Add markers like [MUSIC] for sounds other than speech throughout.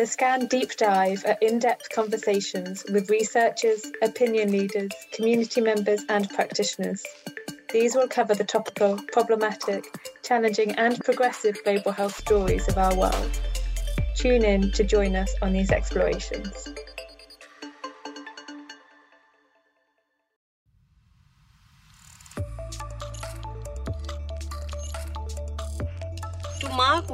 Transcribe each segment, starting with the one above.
The Scan Deep Dive are in depth conversations with researchers, opinion leaders, community members, and practitioners. These will cover the topical, problematic, challenging, and progressive global health stories of our world. Tune in to join us on these explorations.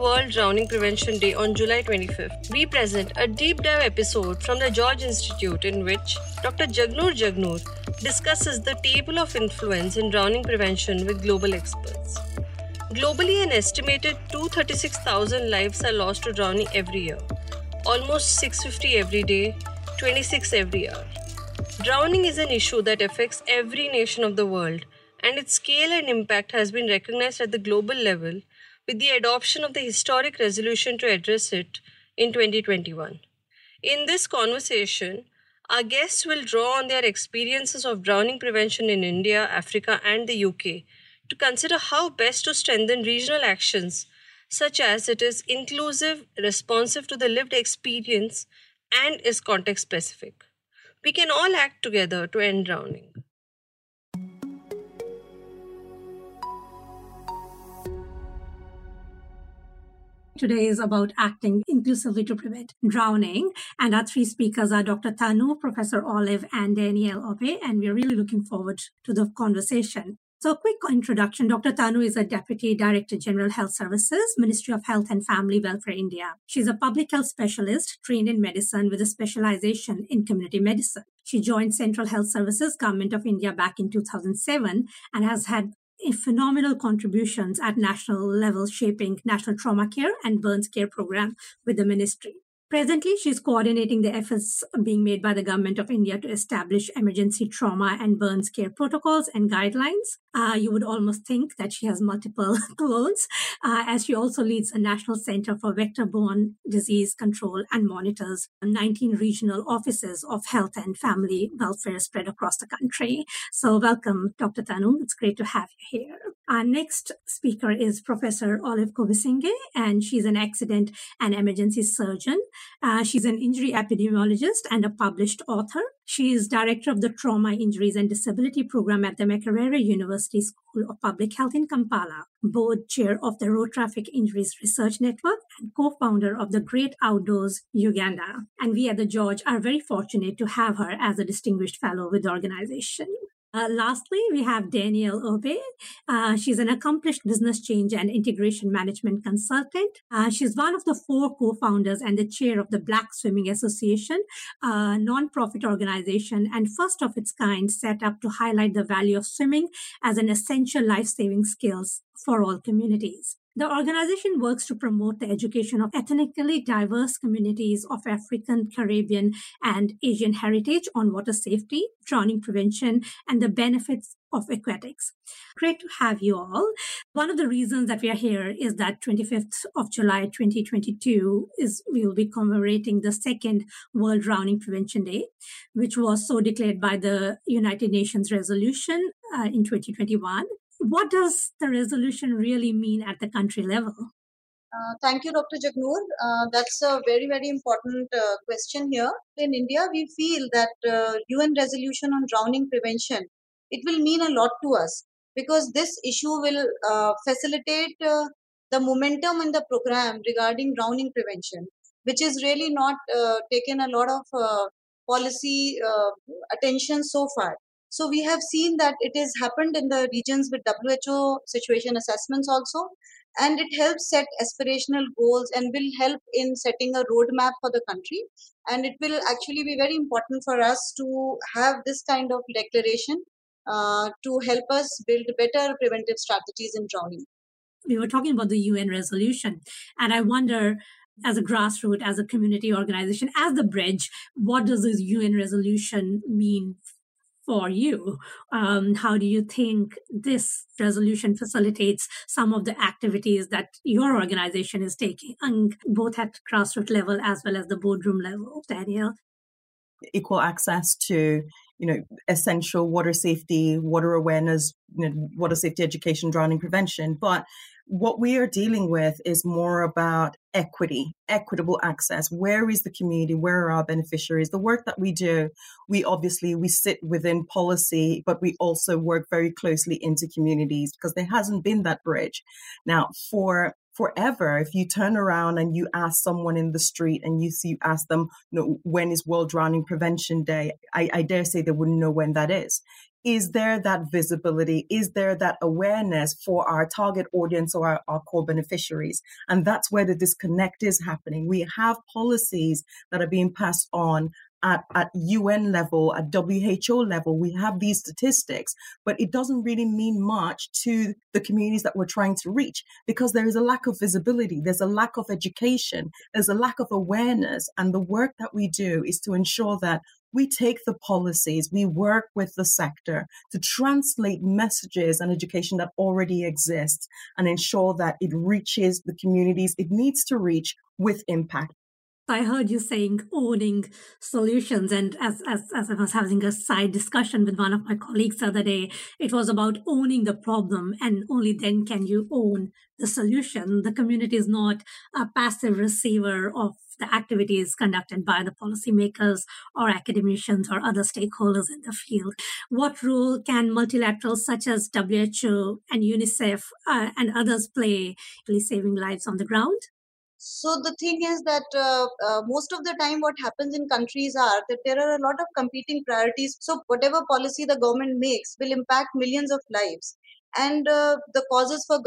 World Drowning Prevention Day on July 25th, we present a deep dive episode from the George Institute in which Dr. Jagnoor Jagnoor discusses the table of influence in drowning prevention with global experts. Globally, an estimated 236,000 lives are lost to drowning every year, almost 650 every day, 26 every hour. Drowning is an issue that affects every nation of the world, and its scale and impact has been recognized at the global level with the adoption of the historic resolution to address it in 2021. In this conversation, our guests will draw on their experiences of drowning prevention in India, Africa, and the UK to consider how best to strengthen regional actions such as it is inclusive, responsive to the lived experience, and is context specific. We can all act together to end drowning. Today is about acting inclusively to prevent drowning. And our three speakers are Dr. Tanu, Professor Olive, and Danielle Obe. And we're really looking forward to the conversation. So, a quick introduction. Dr. Tanu is a Deputy Director General Health Services, Ministry of Health and Family Welfare, India. She's a public health specialist trained in medicine with a specialization in community medicine. She joined Central Health Services, Government of India back in 2007 and has had phenomenal contributions at national level, shaping national trauma care and burns care program with the ministry. Presently, she's coordinating the efforts being made by the Government of India to establish emergency trauma and burns care protocols and guidelines. Uh, you would almost think that she has multiple [LAUGHS] clones, uh, as she also leads a National Center for Vector-Borne Disease Control and monitors 19 regional offices of health and family welfare spread across the country. So, welcome, Dr. Tanu. It's great to have you here. Our next speaker is Professor Olive Kobusingye, and she's an accident and emergency surgeon. Uh, she's an injury epidemiologist and a published author. She is director of the Trauma, Injuries and Disability Program at the Makerere University School of Public Health in Kampala, board chair of the Road Traffic Injuries Research Network, and co-founder of the Great Outdoors Uganda. And we at the George are very fortunate to have her as a distinguished fellow with the organization. Uh, lastly, we have Danielle Obe. Uh, she's an accomplished business change and integration management consultant. Uh, she's one of the four co-founders and the chair of the Black Swimming Association, a nonprofit organization and first of its kind set up to highlight the value of swimming as an essential life-saving skills for all communities. The organization works to promote the education of ethnically diverse communities of African, Caribbean, and Asian heritage on water safety, drowning prevention, and the benefits of aquatics. Great to have you all. One of the reasons that we are here is that 25th of July 2022 is we will be commemorating the second World Drowning Prevention Day, which was so declared by the United Nations resolution uh, in 2021 what does the resolution really mean at the country level? Uh, thank you, Dr. Jagnoor. Uh, that's a very, very important uh, question here. In India, we feel that UN uh, resolution on drowning prevention, it will mean a lot to us because this issue will uh, facilitate uh, the momentum in the program regarding drowning prevention, which is really not taken a lot of policy attention so far. So we have seen that it has happened in the regions with WHO situation assessments also, and it helps set aspirational goals and will help in setting a roadmap for the country. And it will actually be very important for us to have this kind of declaration uh, to help us build better preventive strategies in drowning. We were talking about the UN resolution, and I wonder as a grassroots, as a community organization, as the bridge, what does this UN resolution mean for you. Um, how do you think this resolution facilitates some of the activities that your organization is taking, both at grassroots level as well as the boardroom level, Danielle? Equal access to you know essential water safety, water awareness, you know, water safety education, drowning prevention, but what we are dealing with is more about equity, equitable access. Where is the community? Where are our beneficiaries? The work that we do, we obviously we sit within policy, but we also work very closely into communities because there hasn't been that bridge. Now, for forever. If you turn around and you ask someone in the street and you see, ask them, you know, when is World Drowning Prevention Day? I, I dare say they wouldn't know when that is. Is there that visibility? Is there that awareness for our target audience or our, our core beneficiaries? And that's where the disconnect is happening. We have policies that are being passed on at, at UN level, at WHO level, we have these statistics, but it doesn't really mean much to the communities that we're trying to reach because there is a lack of visibility, there's a lack of education, there's a lack of awareness. And the work that we do is to ensure that we take the policies, we work with the sector to translate messages and education that already exists and ensure that it reaches the communities it needs to reach with impact. I heard you saying owning solutions. And as, as, as I was having a side discussion with one of my colleagues the other day, it was about owning the problem and only then can you own the solution. The community is not a passive receiver of the activities conducted by the policymakers or academicians or other stakeholders in the field. What role can multilaterals such as WHO and UNICEF uh, and others play in saving lives on the ground? So the thing is that uh, uh, most of the time, what happens in countries are that there are a lot of competing priorities. So whatever policy the government makes will impact millions of lives, and uh, the causes for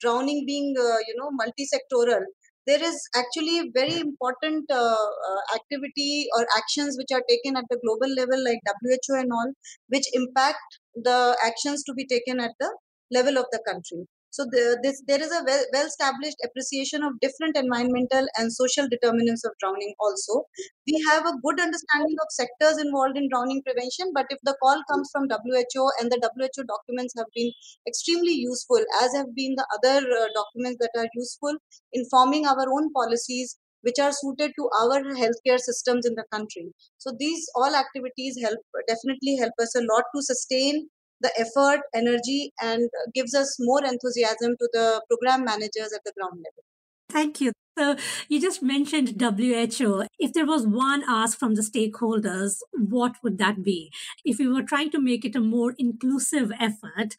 drowning being uh, you know multi-sectoral. There is actually very important uh, uh, activity or actions which are taken at the global level, like WHO and all, which impact the actions to be taken at the level of the country. So the, this, there is a well, well-established appreciation of different environmental and social determinants of drowning also. We have a good understanding of sectors involved in drowning prevention, but if the call comes from WHO and the WHO documents have been extremely useful, as have been the other uh, documents that are useful in forming our own policies which are suited to our healthcare systems in the country. So these all activities help definitely help us a lot to sustain the effort, energy, and gives us more enthusiasm to the program managers at the ground level. Thank you. So you just mentioned WHO. If there was one ask from the stakeholders, what would that be? If we were trying to make it a more inclusive effort,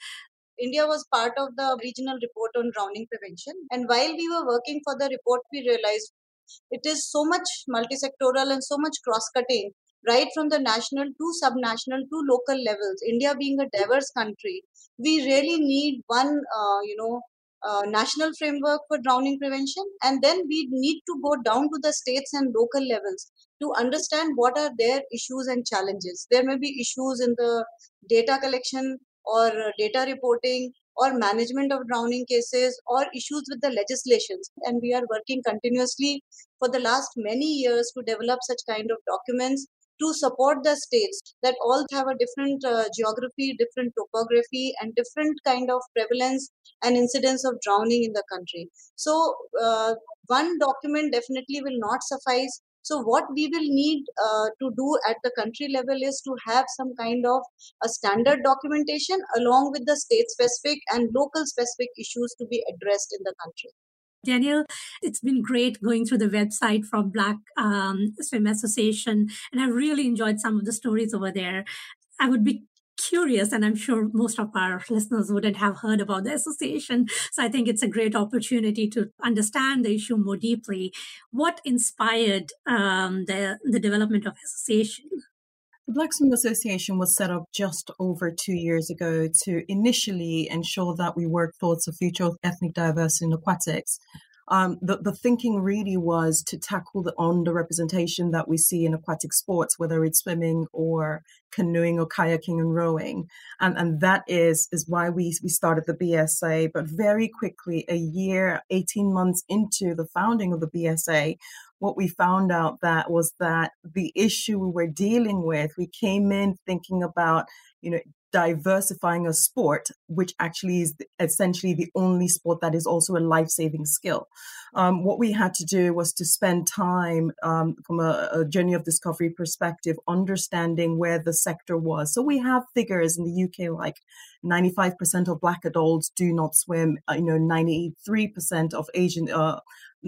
India was part of the regional report on drowning prevention. And while we were working for the report, we realized it is so much multi-sectoral and so much cross-cutting right from the national to subnational to local levels. India being a diverse country, we really need one, uh, you know, uh, national framework for drowning prevention, and then we need to go down to the states and local levels to understand what are their issues and challenges. There may be issues in the data collection or data reporting or management of drowning cases or issues with the legislations. And we are working continuously for the last many years to develop such kind of documents to support the states that all have a different uh, geography, different topography, and different kind of prevalence and incidence of drowning in the country. So, uh, one document definitely will not suffice. So, what we will need uh, to do at the country level is to have some kind of a standard documentation along with the state specific and local specific issues to be addressed in the country. Daniel, it's been great going through the website from Black um, Swim Association, and I really enjoyed some of the stories over there. I would be curious, and I'm sure most of our listeners wouldn't have heard about the association. So I think it's a great opportunity to understand the issue more deeply. What inspired um, the the development of association? The Black Swim Association was set up just over two years ago to initially ensure that we work towards a future of ethnic diversity in aquatics. Um, the, the thinking really was to tackle the underrepresentation that we see in aquatic sports, whether it's swimming or canoeing or kayaking and rowing. And, and that is, is why we, we started the BSA. But very quickly, a year, 18 months into the founding of the BSA, what we found out that was that the issue we were dealing with, we came in thinking about, you know, diversifying a sport, which actually is essentially the only sport that is also a life saving skill. Um, what we had to do was to spend time um, from a, a, journey of discovery perspective, understanding where the sector was. So we have figures in the UK like 95% of Black adults do not swim, uh, you know, 93% of Asian. Uh,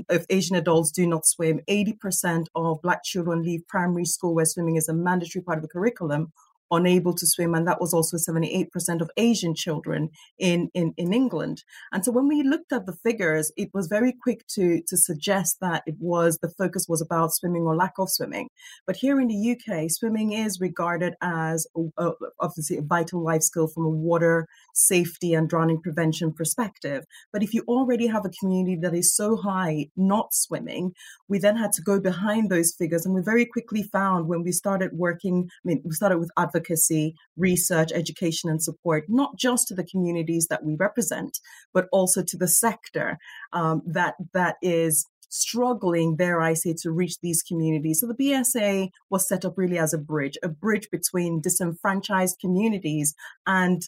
of Asian adults do not swim. 80% of Black children leave primary school where swimming is a mandatory part of the curriculum unable to swim, and that was also 78% of Asian children in, in, in England. And so when we looked at the figures, it was very quick to, to suggest that it was the focus was about swimming or lack of swimming. But here in the UK, swimming is regarded as a, obviously a vital life skill from a water safety and drowning prevention perspective. But if you already have a community that is so high not swimming, we then had to go behind those figures. And we very quickly found when we started working, I mean, we started with advocacy, research, education, and support, not just to the communities that we represent, but also to the sector um, that that is struggling, there I say, to reach these communities. So the BSA was set up really as a bridge, a bridge between disenfranchised communities and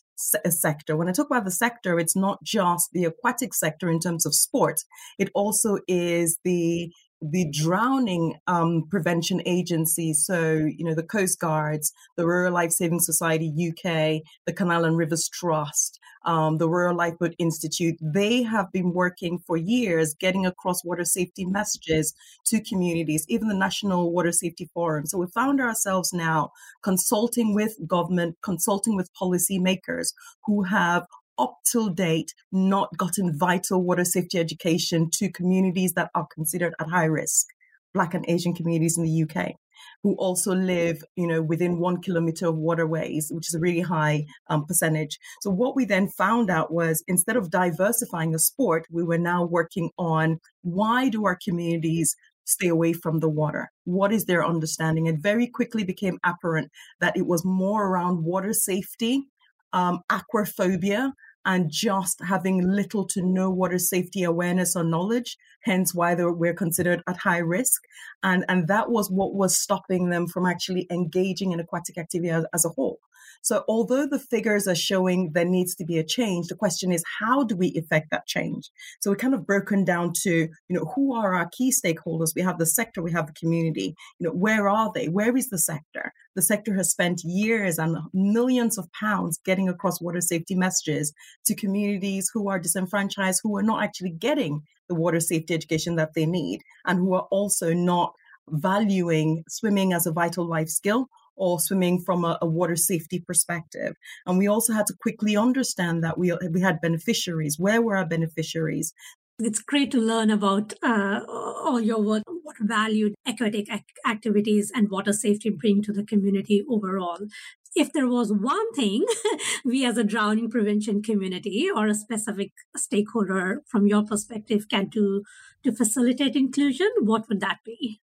a sector. When I talk about the sector, it's not just the aquatic sector in terms of sport. It also is the the drowning um, prevention agencies, so you know the Coast Guards, the Royal Life Saving Society UK, the Canal and Rivers Trust, um, the Royal Lifeboat Institute, they have been working for years getting across water safety messages to communities, even the National Water Safety Forum. So we found ourselves now consulting with government, consulting with policymakers who have up till date not gotten vital water safety education to communities that are considered at high risk, Black and Asian communities in the UK, who also live, you know, within one kilometer of waterways, which is a really high um, percentage. So what we then found out was instead of diversifying the sport, we were now working on why do our communities stay away from the water? What is their understanding? It very quickly became apparent that it was more around water safety, um, aquaphobia, and just having little to no water safety awareness or knowledge, hence why they were considered at high risk. And, and that was what was stopping them from actually engaging in aquatic activity as, as a whole. So although the figures are showing there needs to be a change, the question is how do we effect that change? So we're kind of broken down to, you know, who are our key stakeholders? We have the sector, we have the community. You know, where are they? Where is the sector? The sector has spent years and millions of pounds getting across water safety messages to communities who are disenfranchised, who are not actually getting the water safety education that they need, and who are also not valuing swimming as a vital life skill or swimming from a, a, water safety perspective. And we also had to quickly understand that we, we had beneficiaries. Where were our beneficiaries? It's great to learn about uh, all your work, what valued aquatic activities and water safety bring to the community overall. If there was one thing [LAUGHS] we as a drowning prevention community or a specific stakeholder from your perspective can do to facilitate inclusion, what would that be?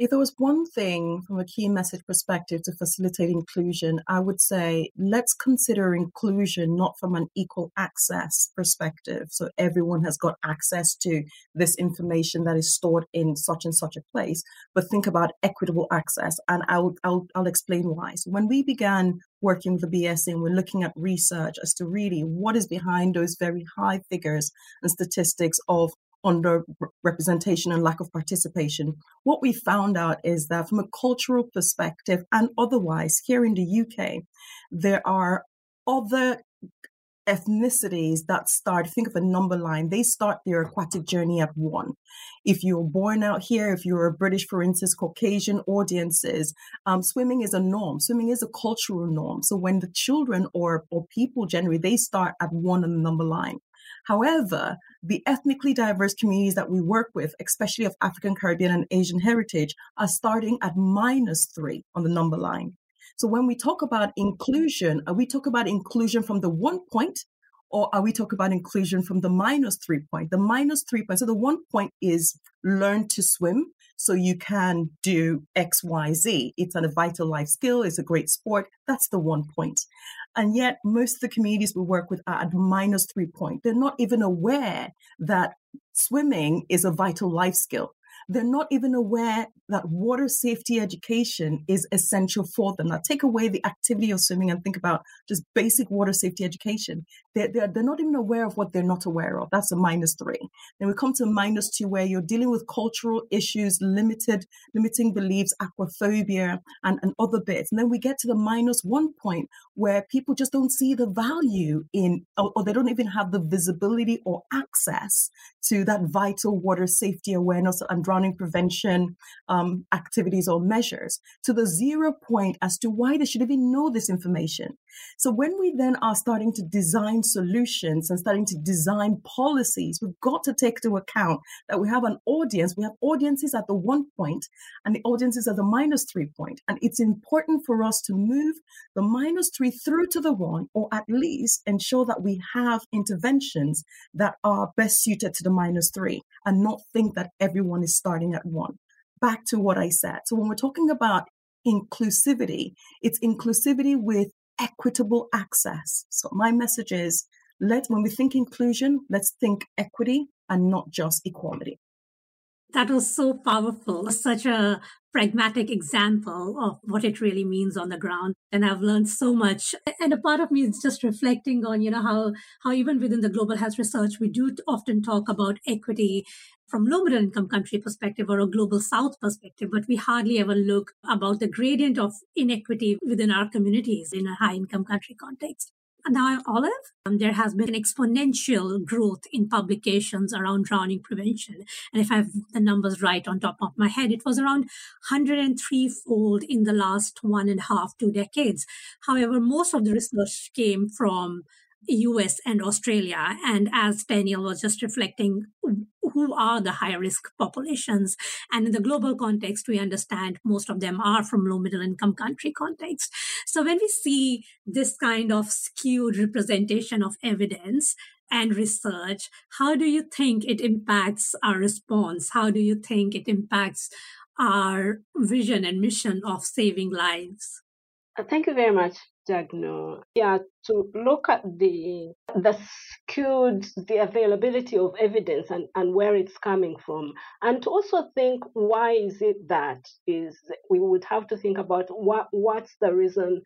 If there was one thing from a key message perspective to facilitate inclusion, I would say let's consider inclusion not from an equal access perspective. So everyone has got access to this information that is stored in such and such a place, but think about equitable access. And I'll, I'll, I'll explain why. So when we began working with the BSA and we're looking at research as to really what is behind those very high figures and statistics of under representation and lack of participation, what we found out is that from a cultural perspective and otherwise, here in the UK, there are other ethnicities that start, think of a number line, they start their aquatic journey at one. If you're born out here, if you're a British, for instance, Caucasian audiences, um, swimming is a norm. Swimming is a cultural norm. So when the children or, or people generally, they start at one on the number line. However, the ethnically diverse communities that we work with, especially of African, Caribbean, and Asian heritage, are starting at minus three on the number line. So when we talk about inclusion, are we talk about inclusion from the one point or are we talking about inclusion from the minus three point? The minus three point. So the one point is learn to swim so you can do X, Y, Z. It's a vital life skill. It's a great sport. That's the one point. And yet most of the communities we work with are at minus three point. They're not even aware that swimming is a vital life skill they're not even aware that water safety education is essential for them. Now, take away the activity of swimming and think about just basic water safety education. They're, they're, they're not even aware of what they're not aware of. That's a minus three. Then we come to minus two, where you're dealing with cultural issues, limited, limiting beliefs, aquaphobia, and, and other bits. And then we get to the minus one point, where people just don't see the value in, or, or, they don't even have the visibility or access to that vital water safety awareness and drowning prevention um, activities or measures to the zero point as to why they should even know this information. So when we then are starting to design solutions and starting to design policies, we've got to take into account that we have an audience. We have audiences at the one point and the audiences at the minus three point. And it's important for us to move the minus three through to the one, or at least ensure that we have interventions that are best suited to the minus three and not think that everyone is starting at one. Back to what I said. So when we're talking about inclusivity, it's inclusivity with equitable access. So my message is let when we think inclusion, let's think equity and not just equality. That was so powerful. Such a pragmatic example of what it really means on the ground. And I've learned so much. And a part of me is just reflecting on, you know, how, how even within the global health research, we do often talk about equity from low middle income country perspective or a global south perspective, but we hardly ever look about the gradient of inequity within our communities in a high income country context. Now, Olive, um, there has been an exponential growth in publications around drowning prevention. And if I have the numbers right on top of my head, it was around 103 fold in the last one and a half, two decades. However, most of the research came from US and Australia. And as Daniel was just reflecting, who are the high risk populations? And in the global context, we understand most of them are from low middle income country context. So when we see this kind of skewed representation of evidence, and research, how do you think it impacts our response? How do you think it impacts our vision and mission of saving lives? Uh, thank you very much, Jagnoor. Yeah, to look at the the skewed the availability of evidence and, and where it's coming from. And to also think why is it that is we would have to think about what what's the reason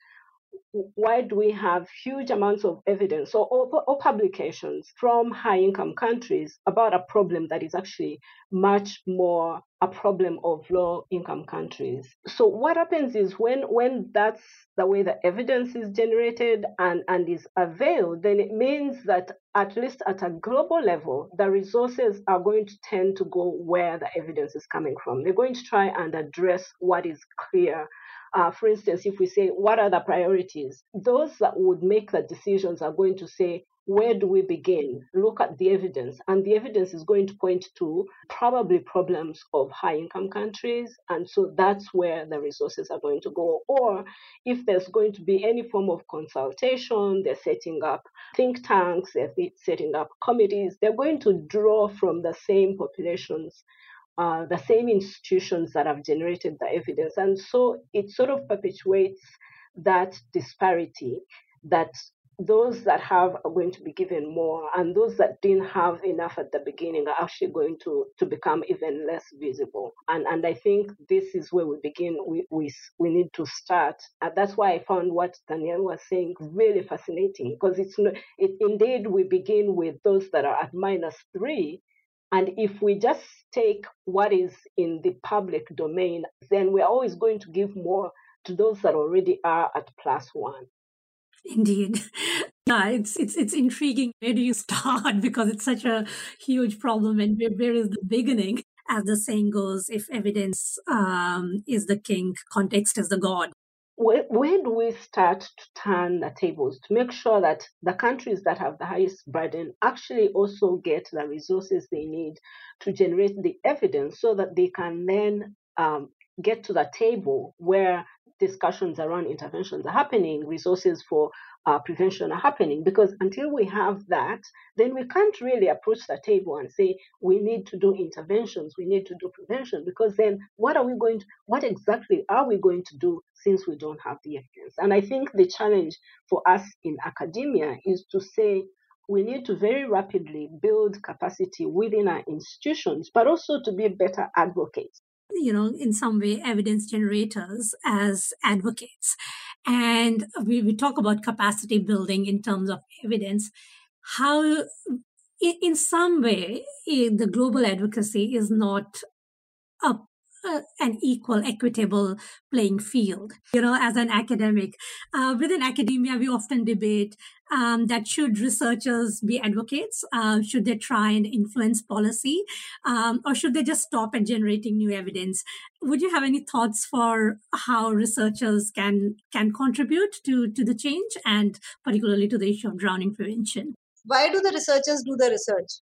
why do we have huge amounts of evidence or, or, or, publications from high income countries about a problem that is actually much more a problem of low income countries? So what happens is when when that's the way the evidence is generated and and is availed then it means that at least at a global level the resources are going to tend to go where the evidence is coming from. They're going to try and address what is clear uh, for instance, if we say, what are the priorities? Those that would make the decisions are going to say, where do we begin? Look at the evidence. And the evidence is going to point to probably problems of high income countries. And so that's where the resources are going to go. Or if there's going to be any form of consultation, they're setting up think tanks, they're setting up committees, they're going to draw from the same populations uh, the same institutions that have generated the evidence. And so it sort of perpetuates that disparity that those that have are going to be given more and those that didn't have enough at the beginning are actually going to, to become even less visible. And and i think this is where we begin. We we, we need to start. And that's why i found what danielle was saying really fascinating because it's it indeed we begin with those that are at minus three and if we just take what is in the public domain, then we're always going to give more to those that already are at plus one. Indeed. [LAUGHS] Yeah, it's it's it's intriguing. Where do you start? [LAUGHS] Because it's such a huge problem, and where, where is the beginning? As the saying goes, if evidence um, is the king, context is the god where, where do we start to turn the tables to make sure that the countries that have the highest burden actually also get the resources they need to generate the evidence so that they can then um, get to the table where discussions around interventions are happening, resources for uh, prevention are happening. Because until we have that, then we can't really approach the table and say we need to do interventions, we need to do prevention. Because then, what are we going to? What exactly are we going to do since we don't have the evidence? And I think the challenge for us in academia is to say we need to very rapidly build capacity within our institutions, but also to be better advocates you know, in some way, evidence generators as advocates. And we, we talk about capacity building in terms of evidence. How, in some way, the global advocacy is not a uh, an equal, equitable playing field. You know, as an academic, uh, within academia, we often debate um, that should researchers be advocates? Uh, should they try and influence policy? Um, or should they just stop at generating new evidence? Would you have any thoughts for how researchers can can contribute to, to the change and particularly to the issue of drowning prevention? Why do the researchers do the research?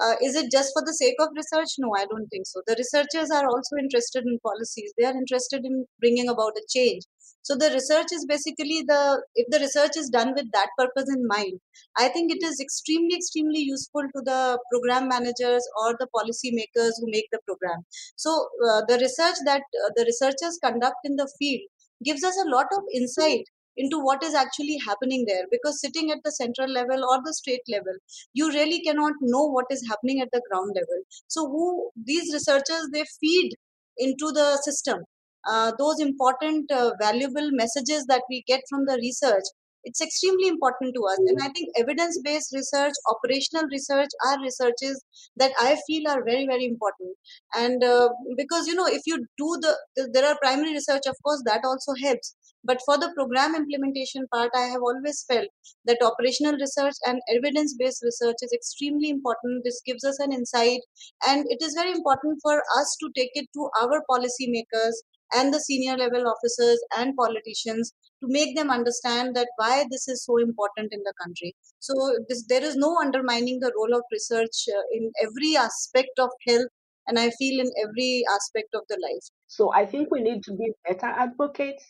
Uh, is it just for the sake of research? No, I don't think so. The researchers are also interested in policies. They are interested in bringing about a change. So the research is basically the if the research is done with that purpose in mind, I think it is extremely extremely useful to the program managers or the policy makers who make the program. So uh, the research that uh, the researchers conduct in the field gives us a lot of insight into what is actually happening there because sitting at the central level or the state level you really cannot know what is happening at the ground level so who these researchers they feed into the system uh, those important uh, valuable messages that we get from the research it's extremely important to us. And i think evidence based research operational research are researches that i feel are very very important. And uh, because you know if you do the there are primary research of course that also helps. But for the program implementation part, I have always felt that operational research and evidence based research is extremely important. This gives us an insight, and it is very important for us to take it to our policymakers and the senior level officers and politicians to make them understand that why this is so important in the country so this, there is no undermining the role of research uh, in every aspect of health and i feel in every aspect of the life so i think we need to be better advocates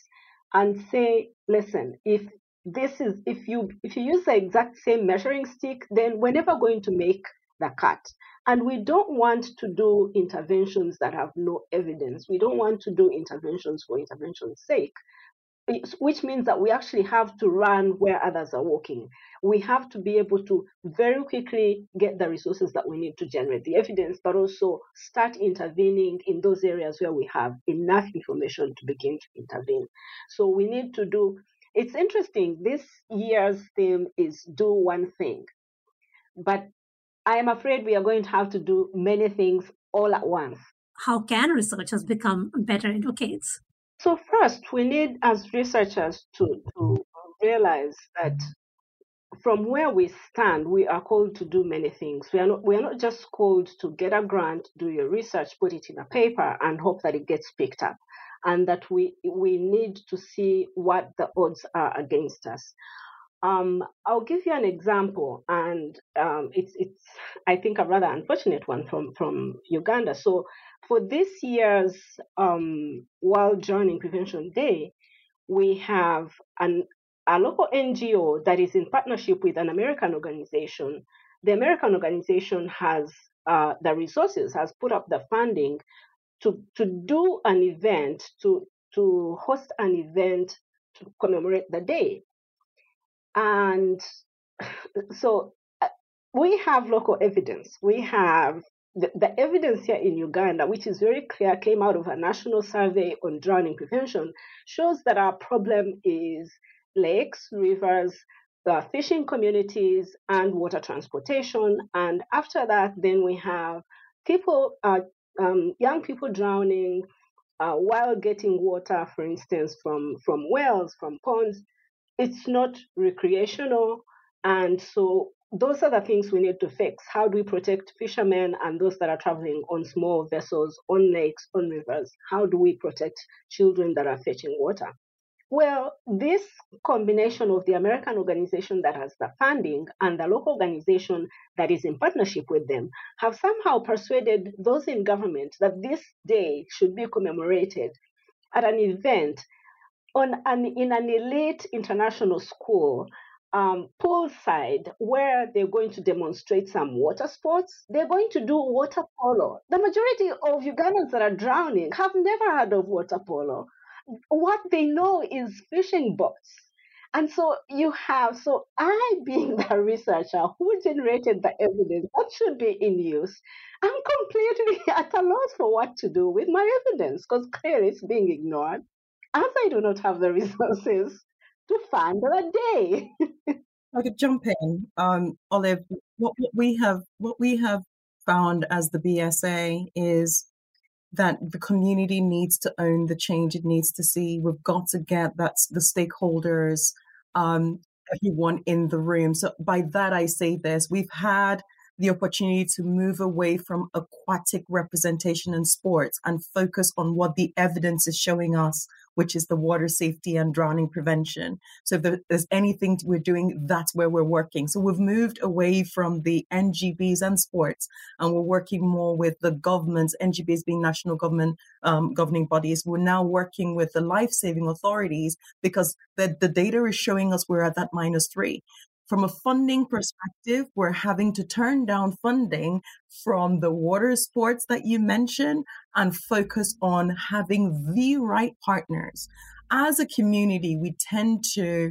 and say, listen, if this is if you if you use the exact same measuring stick, then we're never going to make the cut. And we don't want to do interventions that have no evidence. We don't want to do interventions for intervention's sake which means that we actually have to run where others are walking. We have to be able to very quickly get the resources that we need to generate the evidence, but also start intervening in those areas where we have enough information to begin to intervene. So we need to do, it's interesting, this year's theme is do one thing. But I am afraid we are going to have to do many things all at once. How can researchers become better advocates? So first, we need as researchers to, to realize that from where we stand, we are called to do many things. We are not we are not just called to get a grant, do your research, put it in a paper, and hope that it gets picked up. And that we we need to see what the odds are against us. Um, I'll give you an example, and um, it's it's I think a rather unfortunate one from from Uganda. So for this year's um, World Drowning Prevention Day, we have an, a local NGO that is in partnership with an American organization. The American organization has uh, the resources, has put up the funding to, to do an event, to, to host an event to commemorate the day. And so uh, we have local evidence. We have the, the, evidence here in Uganda, which is very clear, came out of a national survey on drowning prevention, shows that our problem is lakes, rivers, the fishing communities, and water transportation. And after that, then we have people, uh, um, young people drowning uh, while getting water, for instance, from, from wells, from ponds. It's not recreational. And so those are the things we need to fix. How do we protect fishermen and those that are traveling on small vessels, on lakes, on rivers? How do we protect children that are fetching water? Well, this combination of the American organization that has the funding and the local organization that is in partnership with them have somehow persuaded those in government that this day should be commemorated at an event on an, in an elite international school um, poolside where they're going to demonstrate some water sports. They're going to do water polo. The majority of Ugandans that are drowning have never heard of water polo. What they know is fishing boats. And so you have, so I being the researcher who generated the evidence that should be in use, I'm completely [LAUGHS] at a loss for what to do with my evidence because clearly it's being ignored. As I do not have the [LAUGHS] resources to find a day. I could jump in, um, Olive. What, what we have, what we have found as the BSA is that the community needs to own the change it needs to see. We've got to get that's the stakeholders, um, everyone in the room. So by that I say this: we've had the opportunity to move away from aquatic representation in sports and focus on what the evidence is showing us which is the water safety and drowning prevention. So if there's anything we're doing, that's where we're working. So we've moved away from the NGBs and sports, and we're working more with the governments, NGBs being national government um, governing bodies. We're now working with the life saving authorities because the, the data is showing us we're at that minus three. From a funding perspective, we're having to turn down funding from the water sports that you mentioned and focus on having the right partners. As a community, we tend to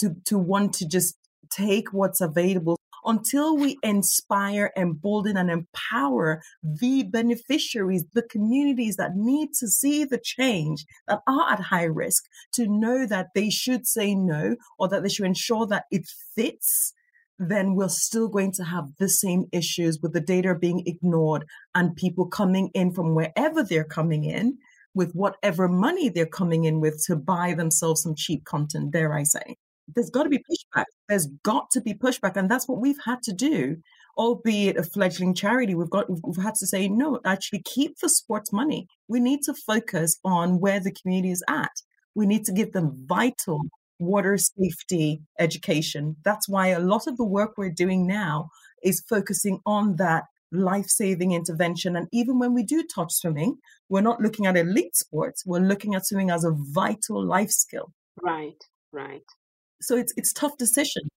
to to want to just take what's available until we inspire, embolden, and empower the beneficiaries, the communities that need to see the change that are at high risk to know that they should say no or that they should ensure that it fits then we're still going to have the same issues with the data being ignored and people coming in from wherever they're coming in with whatever money they're coming in with to buy themselves some cheap content, dare I say there's got to be pushback. There's got to be pushback, and that's what we've had to do. Albeit a fledgling charity, we've got we've had to say no. Actually, keep the sports money. We need to focus on where the community is at. We need to give them vital water safety education. That's why a lot of the work we're doing now is focusing on that life saving intervention. And even when we do touch swimming, we're not looking at elite sports, we're looking at swimming as a vital life skill. Right, right. So it's it's tough decisions.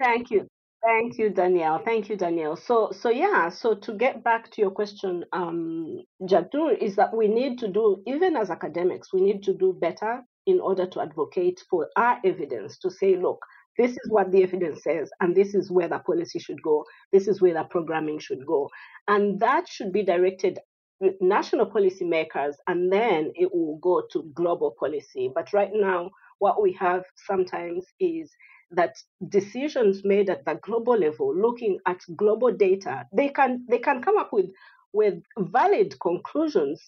Thank you. Thank you, Danielle. Thank you, Danielle. So, so yeah. So to get back to your question, um, Jagnoor, is that we need to do, even as academics, we need to do better in order to advocate for our evidence to say, look, this is what the evidence says, and this is where the policy should go. This is where the programming should go, and that should be directed with national policymakers and then it will go to global policy. But right now, what we have sometimes is that decisions made at the global level, looking at global data, they can they can come up with with valid conclusions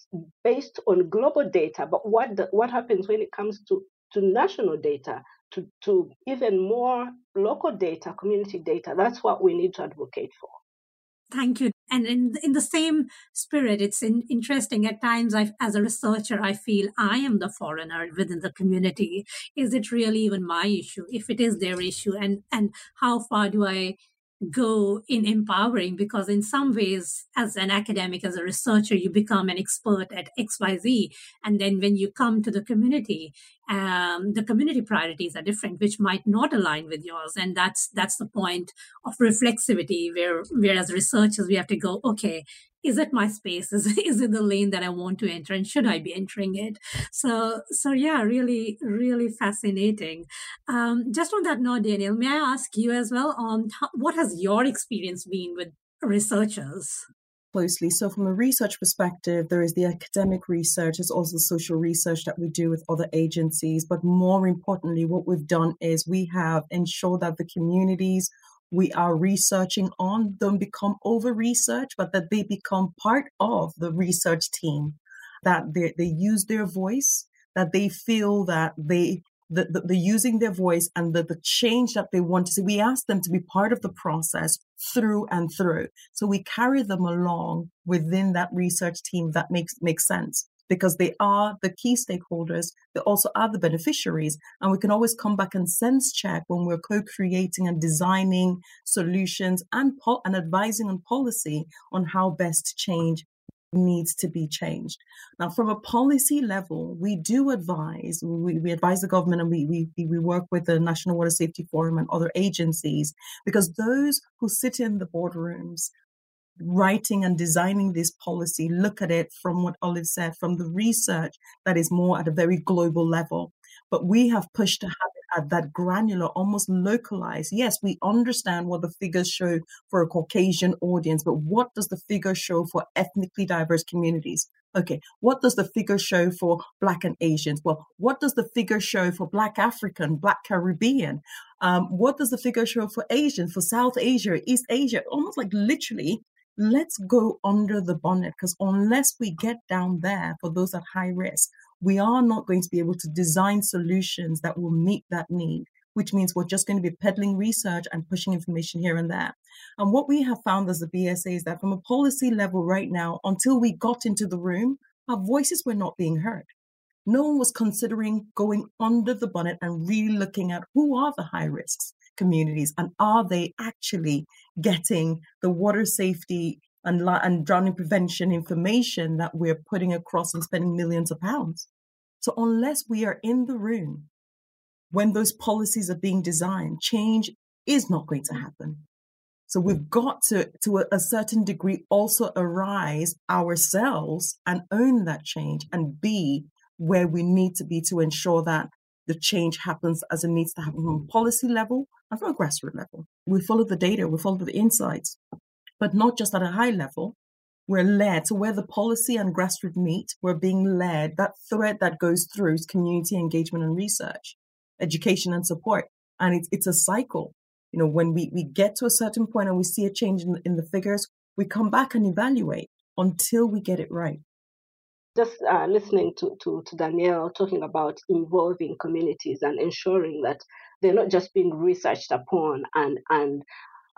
based on global data. But what the, what happens when it comes to to national data, to to even more local data, community data? That's what we need to advocate for. Thank you. And in, in the same spirit, it's in, interesting at times I, as a researcher, I feel I am the foreigner within the community. Is it really even my issue? If it is their issue and, and how far do I go in empowering because in some ways as an academic as a researcher you become an expert at xyz and then when you come to the community um, the community priorities are different which might not align with yours. And that's that's the point of reflexivity where whereas researchers we have to go okay is it my space [LAUGHS] is, is it the lane that i want to enter and should i be entering it so so yeah really really fascinating um, just on that note daniel may i ask you as well on how, what has your experience been with researchers closely. So, from a research perspective, there is the academic research, there's also the social research that we do with other agencies. But more importantly, what we've done is we have ensured that the communities we are researching on don't become over research, but that they become part of the research team, that they, they use their voice, that they feel that they the, the, the, using their voice and the, the change that they want to see. We ask them to be part of the process through and through. So we carry them along within that research team that makes makes sense because they are the key stakeholders. They also are the beneficiaries. And we can always come back and sense check when we're co-creating and designing solutions and, and advising on policy on how best change needs to be changed. Now, from a policy level, we do advise, we, we advise the government and we, we, we work with the National Water Safety Forum and other agencies because those who sit in the boardrooms writing and designing this policy look at it from what Olive said, from the research that is more at a very global level. But we have pushed to have it at that granular, almost localized. Yes, we understand what the figures show for a Caucasian audience, but what does the figure show for ethnically diverse communities? Okay, what does the figure show for Black and Asians? Well, what does the figure show for Black African, Black Caribbean? Um, what does the figure show for Asian, for South Asia, East Asia? Almost like literally let's go under the bonnet because unless we get down there for those at high risk, we are not going to be able to design solutions that will meet that need, which means we're just going to be peddling research and pushing information here and there. And what we have found as the BSA is that from a policy level right now, until we got into the room, our voices were not being heard. No one was considering going under the bonnet and really looking at who are the high risks communities and are they actually getting the water safety and, and drowning prevention information that we're putting across and spending millions of pounds. So unless we are in the room when those policies are being designed, change is not going to happen. So we've mm. got to, to a, a certain degree, also arise ourselves and own that change and be where we need to be to ensure that the change happens as it needs to happen from a mm. policy level and from a grassroots level. We follow the data, we follow the insights, but not just at a high level. We're led to where the policy and grassroots meet. We're being led. That thread that goes through is community engagement and research, education and support. And it's, it's a cycle. You know, when we, we get to a certain point and we see a change in, in the figures, we come back and evaluate until we get it right just uh, listening to, to, to Danielle talking about involving communities and ensuring that they're not just being researched upon and, and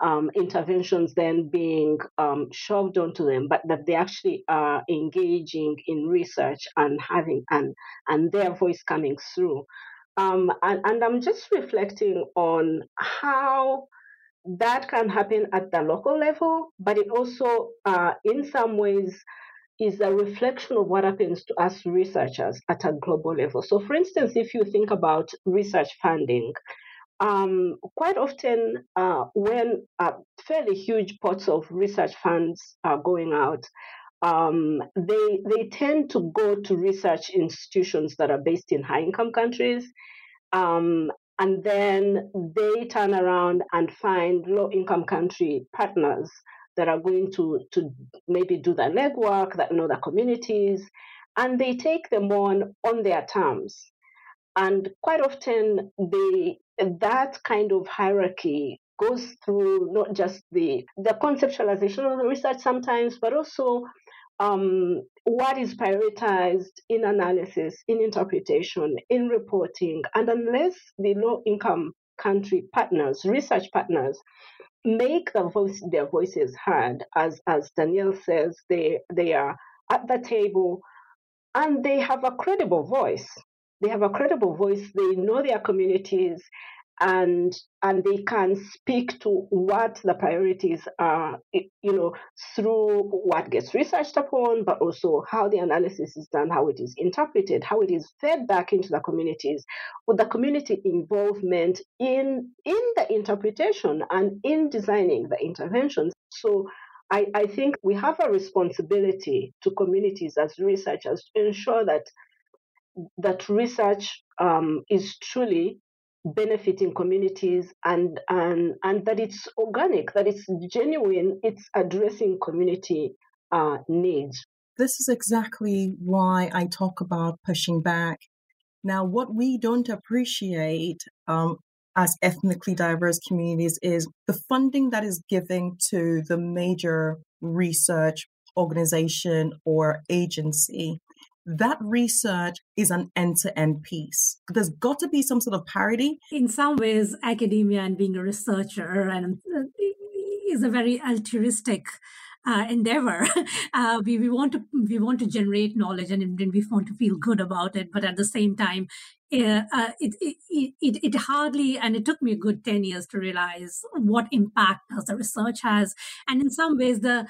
um, interventions then being um, shoved onto them, but that they actually are engaging in research and having and and their voice coming through. Um, and, and I'm just reflecting on how that can happen at the local level, but it also, uh, in some ways, is a reflection of what happens to us researchers at a global level. So, for instance, if you think about research funding, um, quite often uh, when uh, fairly huge pots of research funds are going out, um, they they tend to go to research institutions that are based in high income countries, um, and then they turn around and find low income country partners that are going to, to maybe do the legwork, that know the communities, and they take them on on their terms. And quite often, they, that kind of hierarchy goes through not just the, the conceptualization of the research sometimes, but also um, what is prioritized in analysis, in interpretation, in reporting. And unless the low income country partners, research partners, make the voice, their voices heard. As as Danielle says, they they are at the table and they have a credible voice. They have a credible voice. They know their communities and and they can speak to what the priorities are you know through what gets researched upon but also how the analysis is done how it is interpreted how it is fed back into the communities. With the community involvement in in the interpretation and in designing the interventions. So I, I think we have a responsibility to communities as researchers to ensure that that research um, is truly benefiting communities and and and that it's organic that it's genuine it's addressing community uh, needs. This is exactly why i talk about pushing back. Now what we don't appreciate um, as ethnically diverse communities is the funding that is given to the major research organization or agency that research is an end to end piece. There's got to be some sort of parity. In some ways, academia and being a researcher and uh, is a very altruistic uh, endeavor. [LAUGHS] Uh, we, we want to we want to generate knowledge and then we want to feel good about it, but at the same time, uh, uh it, it, it it hardly and it took me a good 10 years to realize what impact does the research has and in some ways the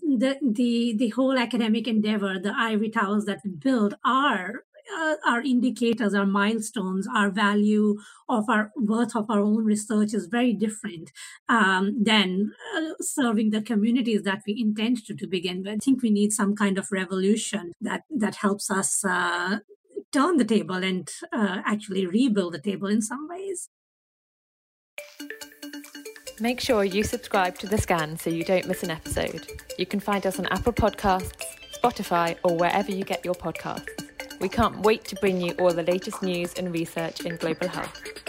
the the the whole academic endeavor, the ivory towers that we build are uh, our indicators, our milestones, our value of our worth of our own research is very different um, than uh, serving the communities that we intend to to begin with. I think we need some kind of revolution that that helps us uh, turn the table and uh, actually rebuild the table in some ways. Make sure you subscribe to The Scan so you don't miss an episode. You can find us on Apple Podcasts, Spotify, or wherever you get your podcasts. We can't wait to bring you all the latest news and research in global health.